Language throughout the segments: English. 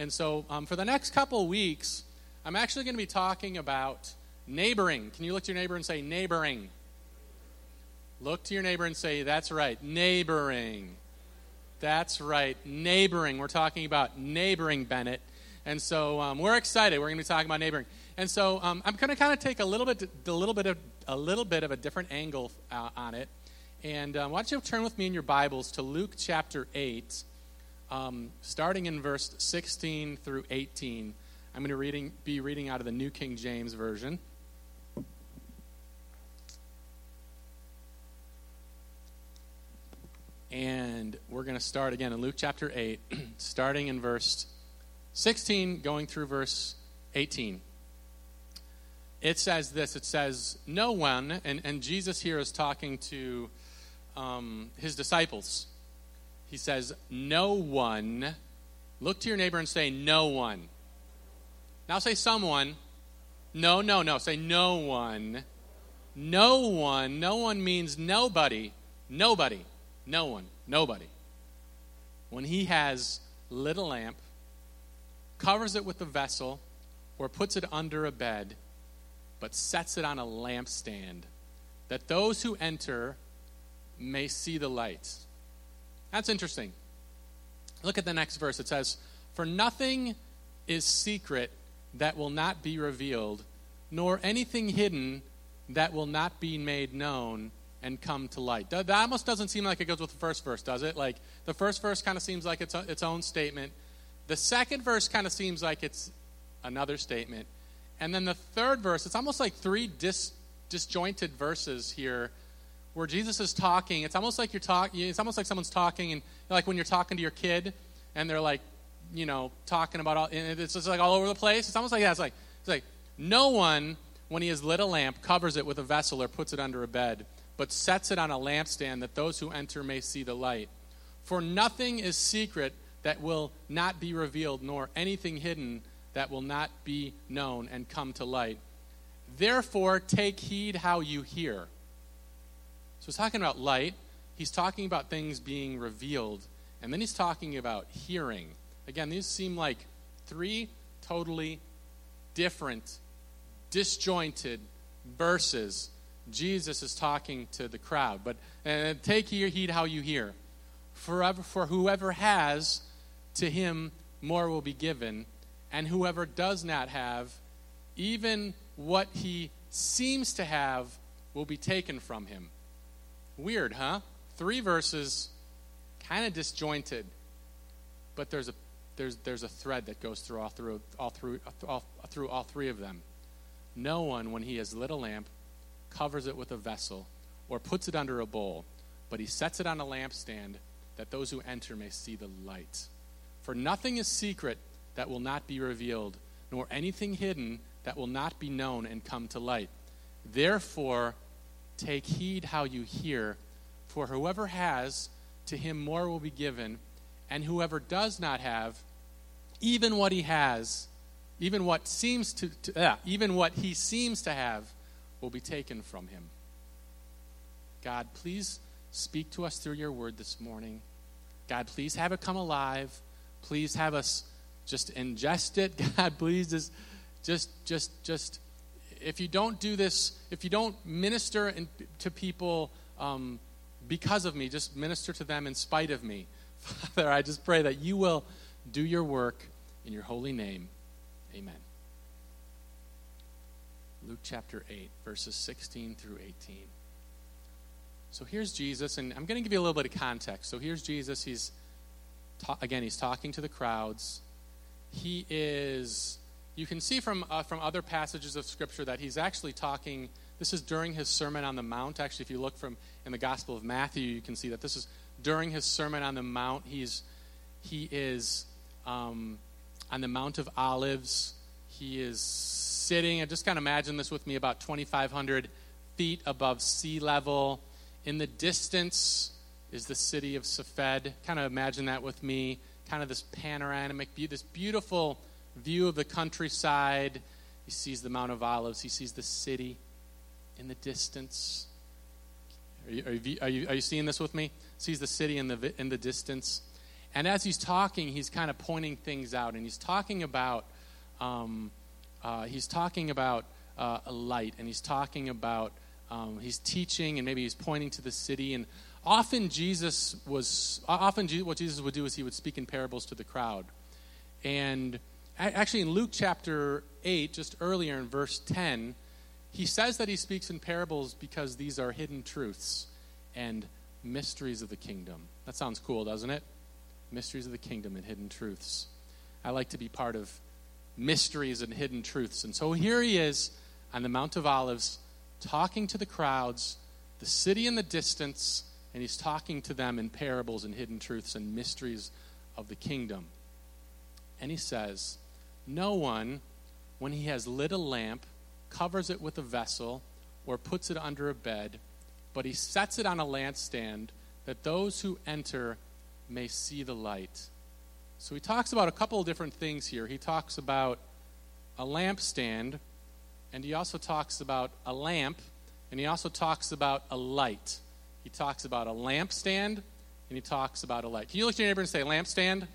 And so, um, for the next couple weeks, I'm actually going to be talking about neighboring. Can you look to your neighbor and say, neighboring? Look to your neighbor and say, that's right, neighboring. That's right, neighboring. We're talking about neighboring, Bennett. And so um, we're excited. We're going to be talking about neighboring. And so um, I'm going to kind of take a little bit, a little bit of, a little bit of a different angle uh, on it. And um, why don't you turn with me in your Bibles to Luke chapter 8, um, starting in verse 16 through 18. I'm going to reading, be reading out of the New King James Version. And we're going to start again in Luke chapter 8, starting in verse 16, going through verse 18. It says this it says, No one, and, and Jesus here is talking to um, his disciples. He says, No one. Look to your neighbor and say, No one. Now say someone. No, no, no. Say no one. No one. No one means nobody. Nobody. No one, nobody. When he has lit a lamp, covers it with a vessel, or puts it under a bed, but sets it on a lampstand, that those who enter may see the light. That's interesting. Look at the next verse. It says, For nothing is secret that will not be revealed, nor anything hidden that will not be made known and come to light. That almost doesn't seem like it goes with the first verse, does it? Like the first verse kind of seems like it's its own statement. The second verse kind of seems like it's another statement. And then the third verse, it's almost like three dis, disjointed verses here where Jesus is talking. It's almost like you're talking, it's almost like someone's talking, and like when you're talking to your kid and they're like, you know, talking about all, it's just like all over the place. It's almost like that. It's like, it's like, no one, when he has lit a lamp, covers it with a vessel or puts it under a bed but sets it on a lampstand that those who enter may see the light. For nothing is secret that will not be revealed, nor anything hidden that will not be known and come to light. Therefore, take heed how you hear. He's talking about light, he's talking about things being revealed, and then he's talking about hearing. Again, these seem like three totally different, disjointed verses Jesus is talking to the crowd. But uh, take heed how you hear. Forever, for whoever has, to him more will be given, and whoever does not have, even what he seems to have will be taken from him. Weird, huh? Three verses, kind of disjointed, but there's a there's there's a thread that goes through all through all through all, through all three of them. No one, when he has lit a lamp, covers it with a vessel, or puts it under a bowl, but he sets it on a lampstand that those who enter may see the light. For nothing is secret that will not be revealed, nor anything hidden that will not be known and come to light. Therefore, take heed how you hear, for whoever has, to him more will be given, and whoever does not have, even what he has, even what seems to, to uh, even what he seems to have, will be taken from him. God, please speak to us through your word this morning. God, please have it come alive. Please have us just ingest it. God, please just, just, just, just. If you don't do this, if you don't minister in, to people um, because of me, just minister to them in spite of me. Father, I just pray that you will do your work in your holy name. Amen. Luke chapter 8, verses 16 through 18. So here's Jesus, and I'm going to give you a little bit of context. So here's Jesus. He's, ta- again, he's talking to the crowds. He is, you can see from, uh, from other passages of Scripture that he's actually talking, this is during his Sermon on the Mount. Actually, if you look from in the Gospel of Matthew, you can see that this is during his Sermon on the Mount. He's, he is um, on the Mount of Olives. He is sitting, and just kind of imagine this with me, about 2,500 feet above sea level. In the distance is the city of Safed. Kind of imagine that with me. Kind of this panoramic view, this beautiful view of the countryside. He sees the Mount of Olives. He sees the city in the distance. Are you, are you, are you, are you seeing this with me? Sees the city in the, in the distance. And as he's talking, he's kind of pointing things out, and he's talking about um, uh, he's talking about uh, a light, and he's talking about um, he's teaching, and maybe he's pointing to the city. And often Jesus was often what Jesus would do is he would speak in parables to the crowd. And actually, in Luke chapter eight, just earlier in verse ten, he says that he speaks in parables because these are hidden truths and mysteries of the kingdom. That sounds cool, doesn't it? Mysteries of the kingdom and hidden truths. I like to be part of mysteries and hidden truths. And so here he is on the Mount of Olives talking to the crowds, the city in the distance, and he's talking to them in parables and hidden truths and mysteries of the kingdom. And he says, No one, when he has lit a lamp, covers it with a vessel or puts it under a bed, but he sets it on a lampstand that those who enter may see the light. So he talks about a couple of different things here. He talks about a lampstand, and he also talks about a lamp, and he also talks about a light. He talks about a lampstand, and he talks about a light. Can you look to your neighbor and say, lampstand?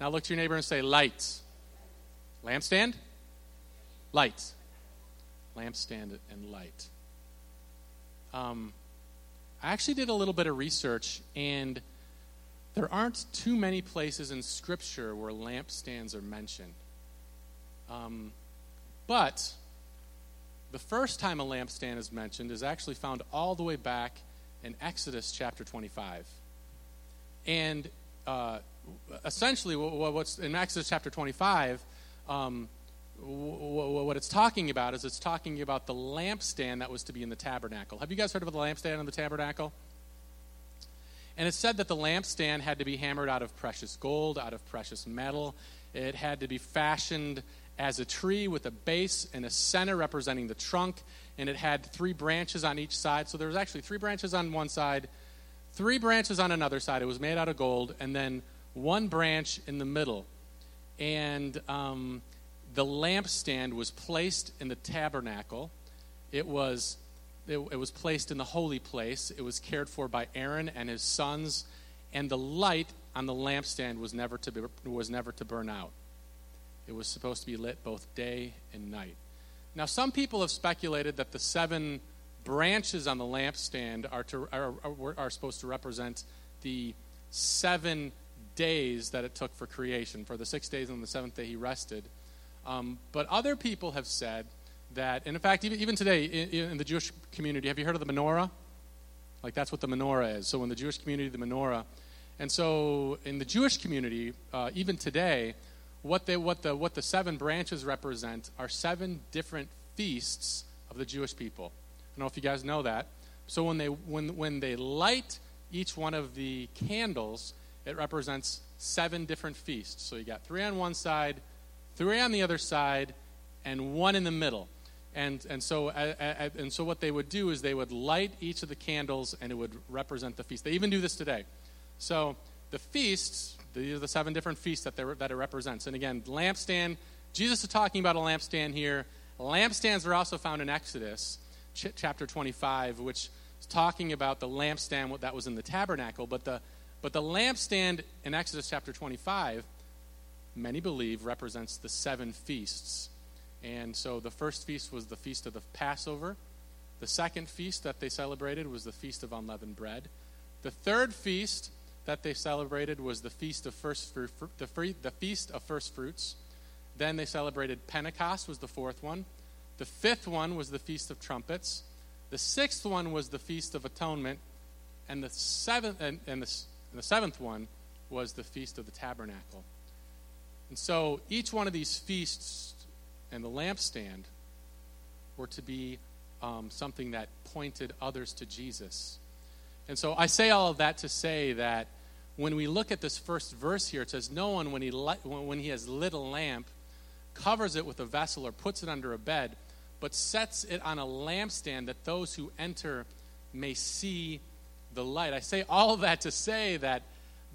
Now look to your neighbor and say, light. Lampstand? Light. Lampstand and light. Um, I actually did a little bit of research, and there aren't too many places in Scripture where lampstands are mentioned. Um, but the first time a lampstand is mentioned is actually found all the way back in Exodus chapter 25. And uh, essentially, what's in Exodus chapter 25, um, what it's talking about is it's talking about the lampstand that was to be in the tabernacle. Have you guys heard of the lampstand in the tabernacle? And it said that the lampstand had to be hammered out of precious gold, out of precious metal. It had to be fashioned as a tree with a base and a center representing the trunk, and it had three branches on each side. So there was actually three branches on one side, three branches on another side. It was made out of gold, and then one branch in the middle. And um, the lampstand was placed in the tabernacle. It was it, it was placed in the holy place. It was cared for by Aaron and his sons, and the light on the lampstand was never to be, was never to burn out. It was supposed to be lit both day and night. Now, some people have speculated that the seven branches on the lampstand are, to, are, are, are supposed to represent the seven days that it took for creation. For the six days and the seventh day, he rested. Um, but other people have said that, and in fact, even, even today in, in, the Jewish community, have you heard of the menorah? Like, that's what the menorah is. So, in the Jewish community, the menorah. And so, in the Jewish community, uh, even today, what, they, what, the, what the seven branches represent are seven different feasts of the Jewish people. I don't know if you guys know that. So when they, when, when they light each one of the candles, it represents seven different feasts. So you got three on one side, three on the other side, and one in the middle. And, and, so, and so what they would do is they would light each of the candles and it would represent the feast. They even do this today. So the feasts these are the seven different feasts that, that it represents. And again, lampstand, Jesus is talking about a lampstand here. Lampstands are also found in Exodus ch- chapter 25, which is talking about the lampstand that was in the tabernacle. But the, but the lampstand in Exodus chapter 25, many believe, represents the seven feasts. And so the first feast was the feast of the Passover. The second feast that they celebrated was the feast of unleavened bread. The third feast that they celebrated was the feast of first the, free, the feast of first fruits. Then they celebrated Pentecost was the fourth one. The fifth one was the feast of trumpets. The sixth one was the feast of atonement, and the seventh and, and, the, and the seventh one was the feast of the tabernacle. And so each one of these feasts and the lampstand were to be um, something that pointed others to Jesus. And so I say all of that to say that when we look at this first verse here, it says, No one, when he, li- when he has lit a lamp, covers it with a vessel or puts it under a bed, but sets it on a lampstand that those who enter may see the light. I say all that to say that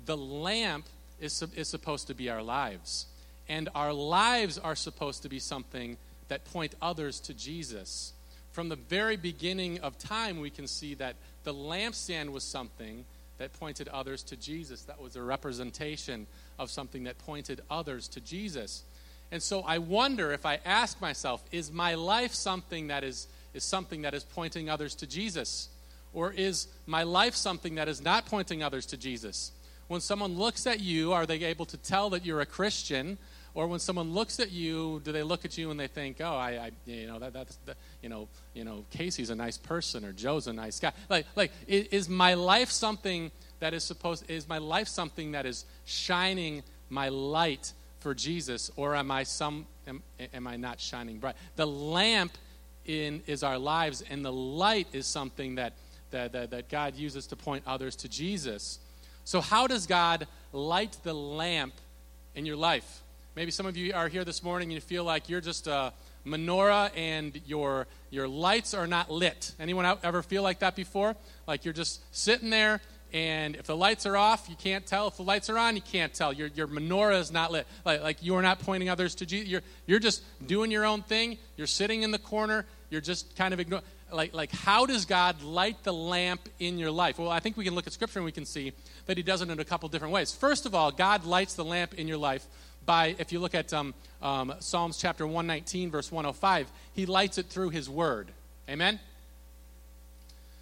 the lamp is, is supposed to be our lives. And our lives are supposed to be something that point others to Jesus. From the very beginning of time, we can see that the lampstand was something that pointed others to Jesus, that was a representation of something that pointed others to Jesus. And so I wonder if I ask myself, is my life something that is, is something that is pointing others to Jesus? Or is my life something that is not pointing others to Jesus? When someone looks at you, are they able to tell that you're a Christian? Or when someone looks at you, do they look at you and they think, "Oh, I, I you know, that, that's, that, you know, you know, Casey's a nice person or Joe's a nice guy." Like, like, is, is my life something that is supposed? Is my life something that is shining my light for Jesus, or am I some? Am, am I not shining bright? The lamp in is our lives, and the light is something that that, that, that God uses to point others to Jesus. So, how does God light the lamp in your life? Maybe some of you are here this morning and you feel like you're just a menorah and your, your lights are not lit. Anyone ever feel like that before? Like you're just sitting there and if the lights are off, you can't tell. If the lights are on, you can't tell. Your, your menorah is not lit. Like, like you are not pointing others to Jesus. You're, you're just doing your own thing. You're sitting in the corner. You're just kind of ignoring. Like, like, how does God light the lamp in your life? Well, I think we can look at Scripture and we can see that He does it in a couple different ways. First of all, God lights the lamp in your life by, if you look at um, um, Psalms chapter 119, verse 105, he lights it through his word. Amen?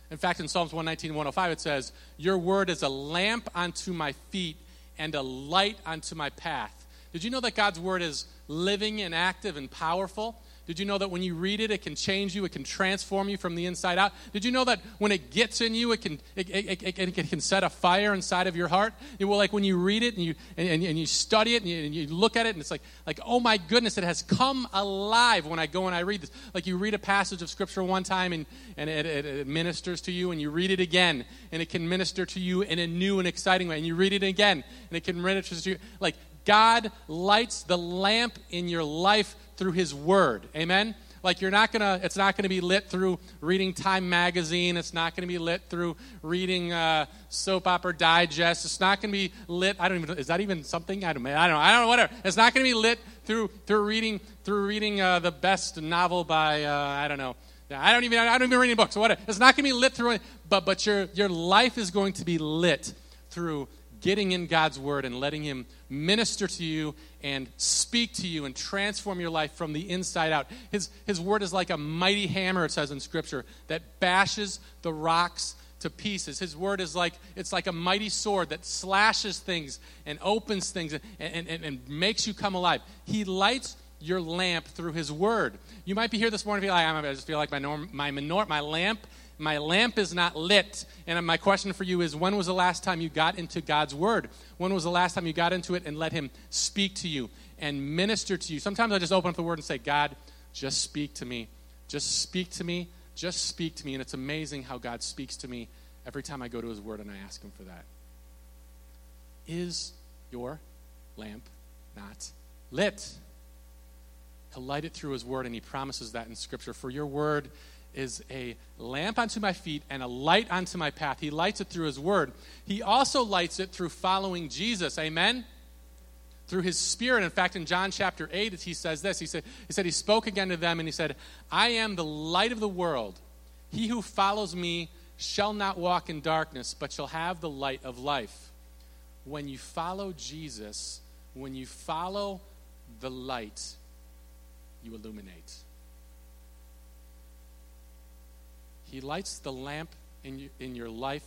In fact, in Psalms 119, 105, it says, Your word is a lamp unto my feet and a light unto my path. Did you know that God's word is living and active and powerful? Did you know that when you read it, it can change you? It can transform you from the inside out? Did you know that when it gets in you, it can, it, it, it, it can set a fire inside of your heart? It will, like when you read it and you, and, and, you study it and you, and you, look at it, and it's like, like, oh my goodness, it has come alive when I go and I read this. Like you read a passage of Scripture one time and, and it, it ministers to you, and you read it again, and it can minister to you in a new and exciting way. And you read it again, and it can minister to you. Like God lights the lamp in your life through his word. Amen? Like you're not gonna, it's not gonna be lit through reading Time magazine. It's not gonna be lit through reading uh, soap opera digest. It's not gonna be lit. I don't even. Is that even something? I don't. I don't know. I don't know. Whatever. It's not gonna be lit through through reading through reading uh, the best novel by uh, I don't know. I don't even. I don't even read books. Whatever. It's not gonna be lit through. But but your your life is going to be lit through getting in God's word and letting Him minister to you and speak to you and transform your life from the inside out. His, his word is like a mighty hammer, it says in Scripture, that bashes the rocks to pieces. His word is like it's like a mighty sword that slashes things and opens things and, and, and, and makes you come alive. He lights your lamp through his word. You might be here this morning feel like I just feel like my norm, my minor, my lamp my lamp is not lit. And my question for you is when was the last time you got into God's Word? When was the last time you got into it and let Him speak to you and minister to you? Sometimes I just open up the Word and say, God, just speak to me. Just speak to me. Just speak to me. And it's amazing how God speaks to me every time I go to His Word and I ask Him for that. Is your lamp not lit? To light it through His Word, and He promises that in Scripture. For your Word is a lamp unto my feet and a light unto my path. He lights it through His Word. He also lights it through following Jesus. Amen? Through His Spirit. In fact, in John chapter 8, He says this He said, He said, He spoke again to them and He said, I am the light of the world. He who follows me shall not walk in darkness, but shall have the light of life. When you follow Jesus, when you follow the light, you illuminate. He lights the lamp in, you, in your life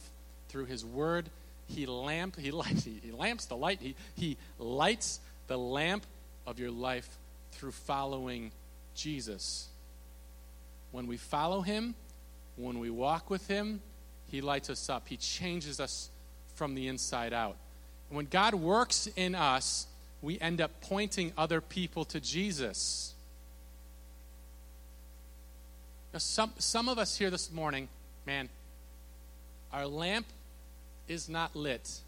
through His Word. He lamp he lights he, he lamps the light. He, he lights the lamp of your life through following Jesus. When we follow Him, when we walk with Him, He lights us up. He changes us from the inside out. And when God works in us, we end up pointing other people to Jesus. Some, some of us here this morning, man, our lamp is not lit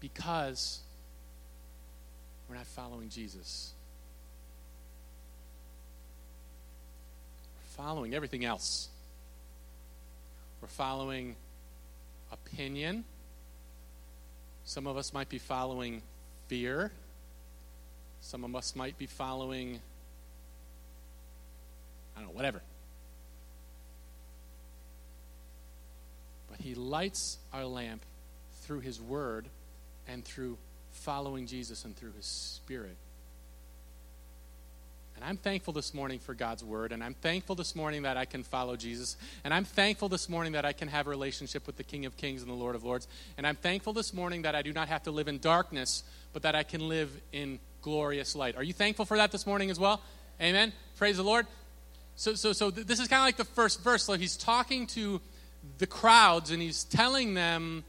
because we're not following Jesus. We're following everything else. We're following opinion. Some of us might be following fear. Some of us might be following, I don't know, whatever. He lights our lamp through His Word and through following Jesus and through His Spirit. And I'm thankful this morning for God's word, and I'm thankful this morning that I can follow Jesus, and I'm thankful this morning that I can have a relationship with the King of Kings and the Lord of Lords, and I'm thankful this morning that I do not have to live in darkness, but that I can live in glorious light. Are you thankful for that this morning as well? Amen. Praise the Lord. So, so, so this is kind of like the first verse. So he's talking to the crowds, and he's telling them,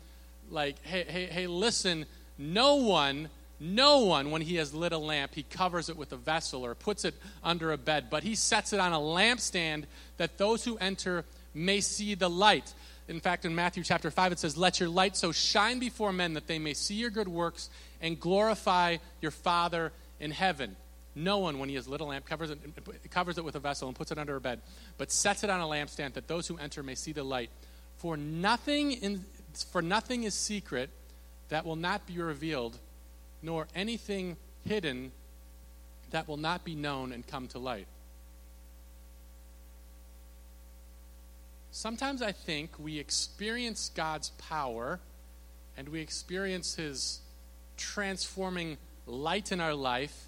like, hey, hey, hey, listen, no one no one, when he has lit a lamp, he covers it with a vessel or puts it under a bed, but he sets it on a lampstand that those who enter may see the light. In fact, in Matthew chapter 5, it says, Let your light so shine before men that they may see your good works and glorify your Father in heaven. No one, when he has lit a lamp, covers it, covers it with a vessel and puts it under a bed, but sets it on a lampstand that those who enter may see the light. For nothing, in, for nothing is secret that will not be revealed nor anything hidden that will not be known and come to light. Sometimes I think we experience God's power and we experience His transforming light in our life,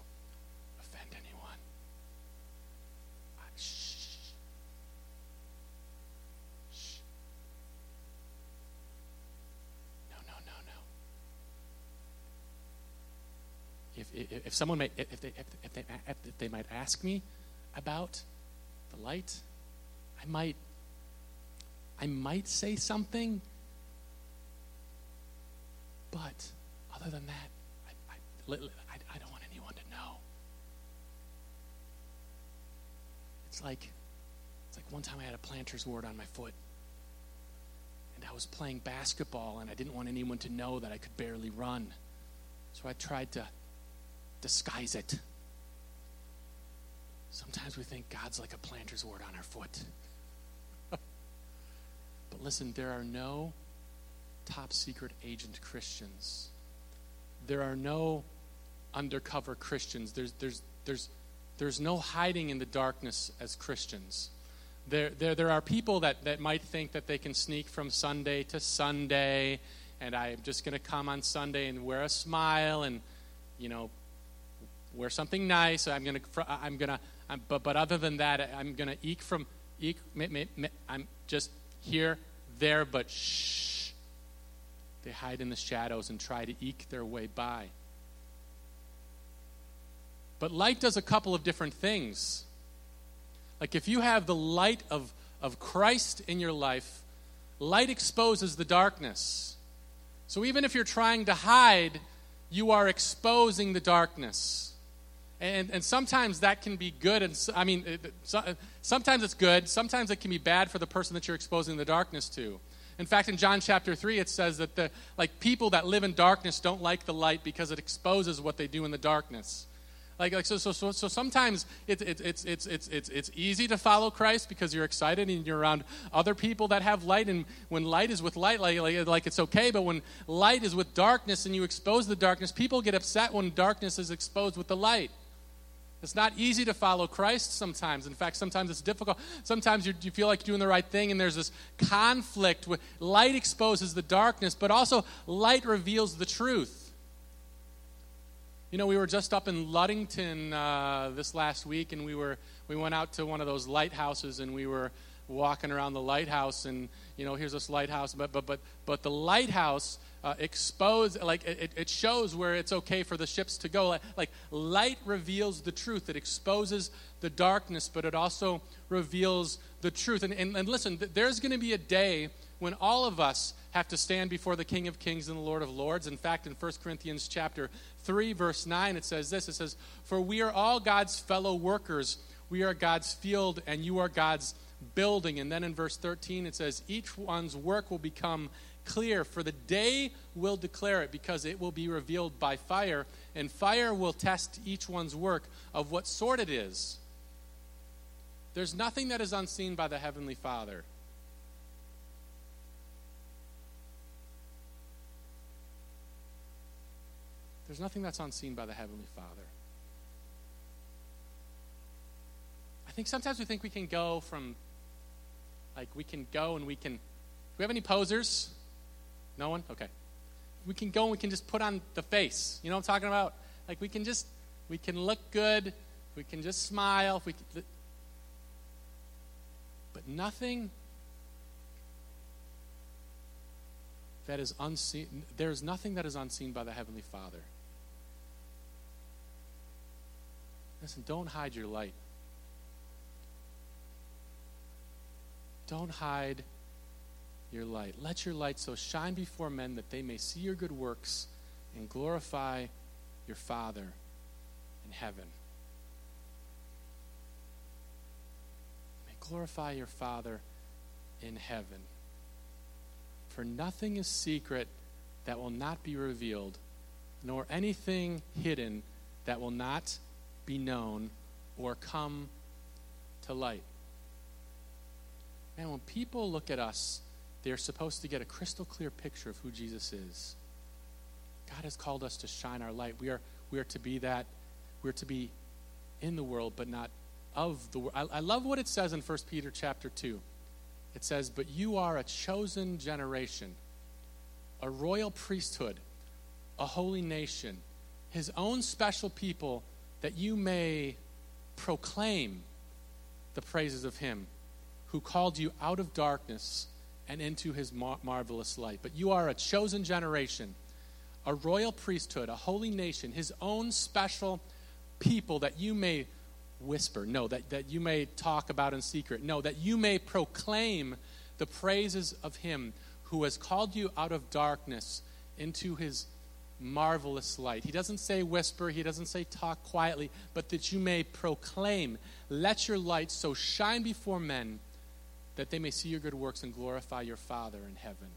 if, if someone may, if they, if, if, they, if they might ask me about the light, I might, I might say something, but other than that, I, I, I, I don't want anyone to know. It's like, it's like one time I had a planter's wart on my foot. And I was playing basketball, and I didn't want anyone to know that I could barely run. So I tried to disguise it. Sometimes we think God's like a planter's wart on our foot. but listen, there are no top secret agent Christians. There are no undercover Christians. There's, there's, there's, there's no hiding in the darkness as Christians. There, there, there are people that, that might think that they can sneak from Sunday to Sunday, and I'm just going to come on Sunday and wear a smile and, you know, wear something nice. I'm gonna, I'm gonna, I'm, but but other than that, I'm gonna eke from eke. I'm just here, there, but shh. They hide in the shadows and try to eke their way by. But light does a couple of different things. Like if you have the light of, of Christ in your life, light exposes the darkness. So even if you're trying to hide, you are exposing the darkness. And, and sometimes that can be good. And I mean, it, so, sometimes it's good. Sometimes it can be bad for the person that you're exposing the darkness to. In fact, in John chapter 3, it says that the, like people that live in darkness don't like the light because it exposes what they do in the darkness. Like, like so, so, so, so sometimes it, it, it's, it's, it's, it's, it's easy to follow Christ because you're excited and you're around other people that have light. And when light is with light, like, like, like it's okay. But when light is with darkness and you expose the darkness, people get upset when darkness is exposed with the light. It's not easy to follow Christ sometimes. In fact, sometimes it's difficult. Sometimes you, feel like you're doing the right thing, and there's this conflict. With, light exposes the darkness, but also light reveals the truth. You know, we were just up in Ludington uh, this last week, and we were we went out to one of those lighthouses, and we were walking around the lighthouse, and you know, here's this lighthouse, but but but but the lighthouse uh, expose, like it, it shows where it's okay for the ships to go. Like, like light reveals the truth. It exposes the darkness, but it also reveals the truth. And, and, and listen, there's going to be a day when all of us have to stand before the King of Kings and the Lord of Lords. In fact, in 1 Corinthians chapter 3, verse 9, it says this. It says, For we are all God's fellow workers. We are God's field, and you are God's building. And then in verse 13, it says, Each one's work will become clear, for the day will declare it, because it will be revealed by fire, and fire will test each one's work of what sort it is. There's nothing that is unseen by the Heavenly Father. There's nothing that's unseen by the Heavenly Father. I think sometimes we think we can go from, like, we can go and we can. Do we have any posers? No one? Okay. We can go and we can just put on the face. You know what I'm talking about? Like, we can just, we can look good. We can just smile. If we can, but nothing that is unseen, there's nothing that is unseen by the Heavenly Father. Listen, don't hide your light. Don't hide your light. Let your light so shine before men that they may see your good works and glorify your Father in heaven. May glorify your Father in heaven. For nothing is secret that will not be revealed, nor anything hidden that will not be known or come to light. And when people look at us, they're supposed to get a crystal clear picture of who Jesus is. God has called us to shine our light. We are, we are to be that. We're to be in the world, but not of the world. I, I love what it says in 1 Peter chapter 2. It says, But you are a chosen generation, a royal priesthood, a holy nation, his own special people, that you may proclaim the praises of him who called you out of darkness and into his mar- marvelous light. But you are a chosen generation, a royal priesthood, a holy nation, his own special people that you may whisper. No, that, that you may talk about in secret. No, that you may proclaim the praises of him who has called you out of darkness into his marvelous light. He doesn't say whisper, he doesn't say talk quietly, but that you may proclaim. Let your light so shine before men that they may see your good works and glorify your Father in heaven.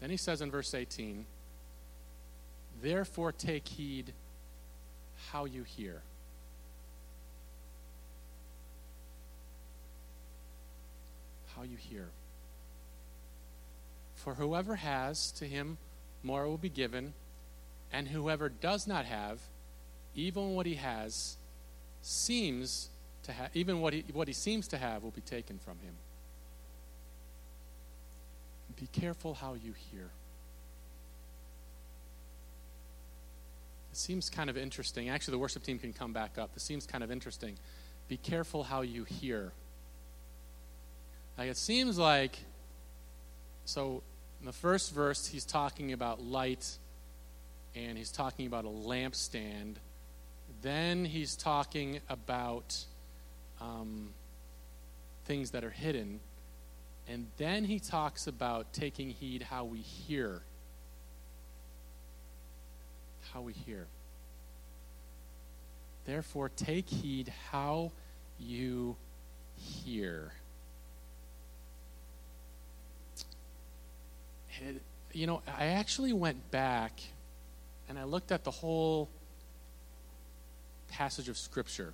Then he says in verse 18, Therefore take heed how you hear. How you hear. For whoever has, to him more will be given, and whoever does not have, even what he has, seems to have, even what he, what he seems to have will be taken from him. Be careful how you hear. It seems kind of interesting. Actually, the worship team can come back up. This seems kind of interesting. Be careful how you hear. Like, it seems like, so in the first verse, he's talking about light and he's talking about a lampstand. Then he's talking about um, things that are hidden. And then he talks about taking heed how we hear. How we hear. Therefore, take heed how you hear. It, you know, I actually went back and I looked at the whole passage of Scripture.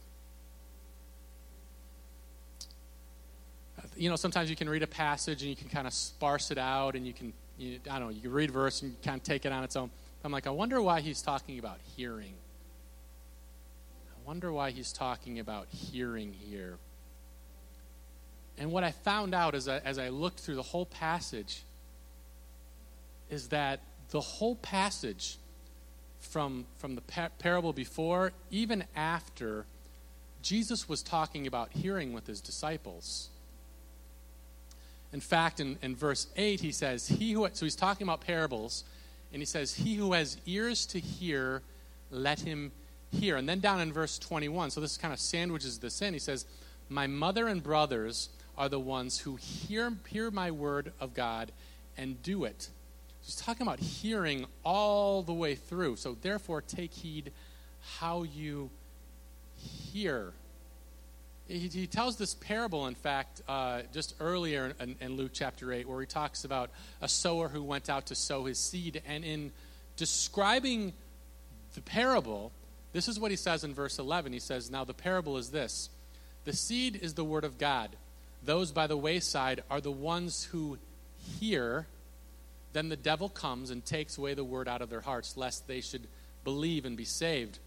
You know, sometimes you can read a passage and you can kind of sparse it out and you can, you, I don't know, you can read a verse and kind of take it on its own. I'm like, I wonder why he's talking about hearing. I wonder why he's talking about hearing here. And what I found out as I, as I looked through the whole passage is that the whole passage from, from the par- parable before, even after, Jesus was talking about hearing with his disciples. In fact, in, in verse 8, he says, He who, so he's talking about parables, and he says, He who has ears to hear, let him hear. And then down in verse 21, so this kind of sandwiches this in, he says, My mother and brothers are the ones who hear, hear my word of God and do it. He's talking about hearing all the way through. So therefore, take heed how you hear he, he tells this parable, in fact, uh, just earlier in, in Luke chapter 8, where he talks about a sower who went out to sow his seed. And in describing the parable, this is what he says in verse 11. He says, Now the parable is this the seed is the word of God. Those by the wayside are the ones who hear. Then the devil comes and takes away the word out of their hearts, lest they should believe and be saved.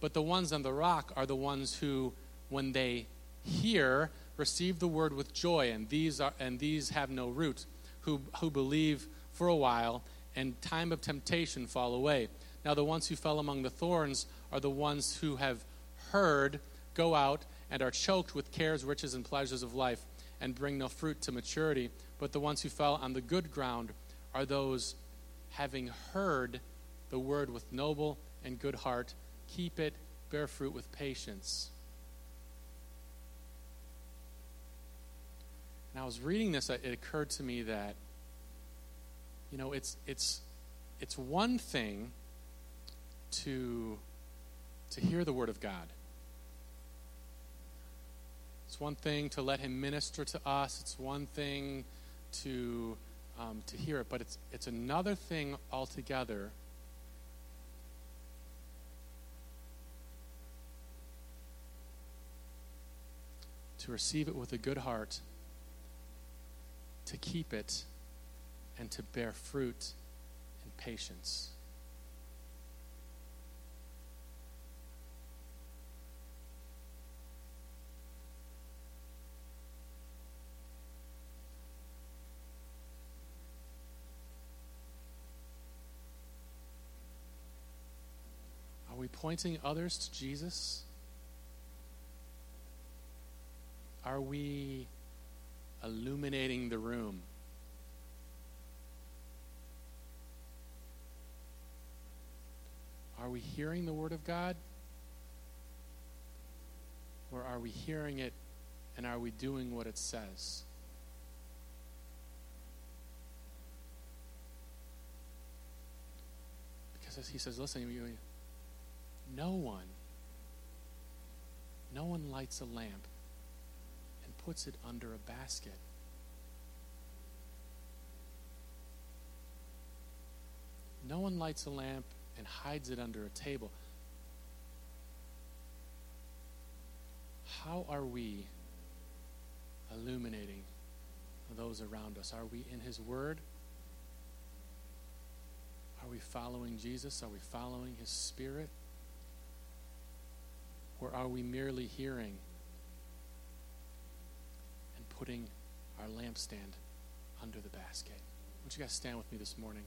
But the ones on the rock are the ones who, when they hear, receive the word with joy, and these, are, and these have no root, who, who believe for a while, and time of temptation fall away. Now, the ones who fell among the thorns are the ones who have heard, go out, and are choked with cares, riches, and pleasures of life, and bring no fruit to maturity. But the ones who fell on the good ground are those having heard the word with noble and good heart, keep it, bear fruit with patience. And I was reading this, it occurred to me that, you know, it's, it's, it's one thing to, to hear the Word of God. It's one thing to let Him minister to us. It's one thing to, um, to hear it. But it's, it's another thing altogether to receive it with a good heart, to keep it, and to bear fruit in patience. Are we pointing others to Jesus? Are we illuminating the room? Are we hearing the Word of God? Or are we hearing it and are we doing what it says? Because as he says, listen, no one, no one lights a lamp puts it under a basket. No one lights a lamp and hides it under a table. How are we illuminating those around us? Are we in His Word? Are we following Jesus? Are we following His Spirit? Or are we merely hearing putting our lampstand under the basket? Don't you guys stand with me this morning?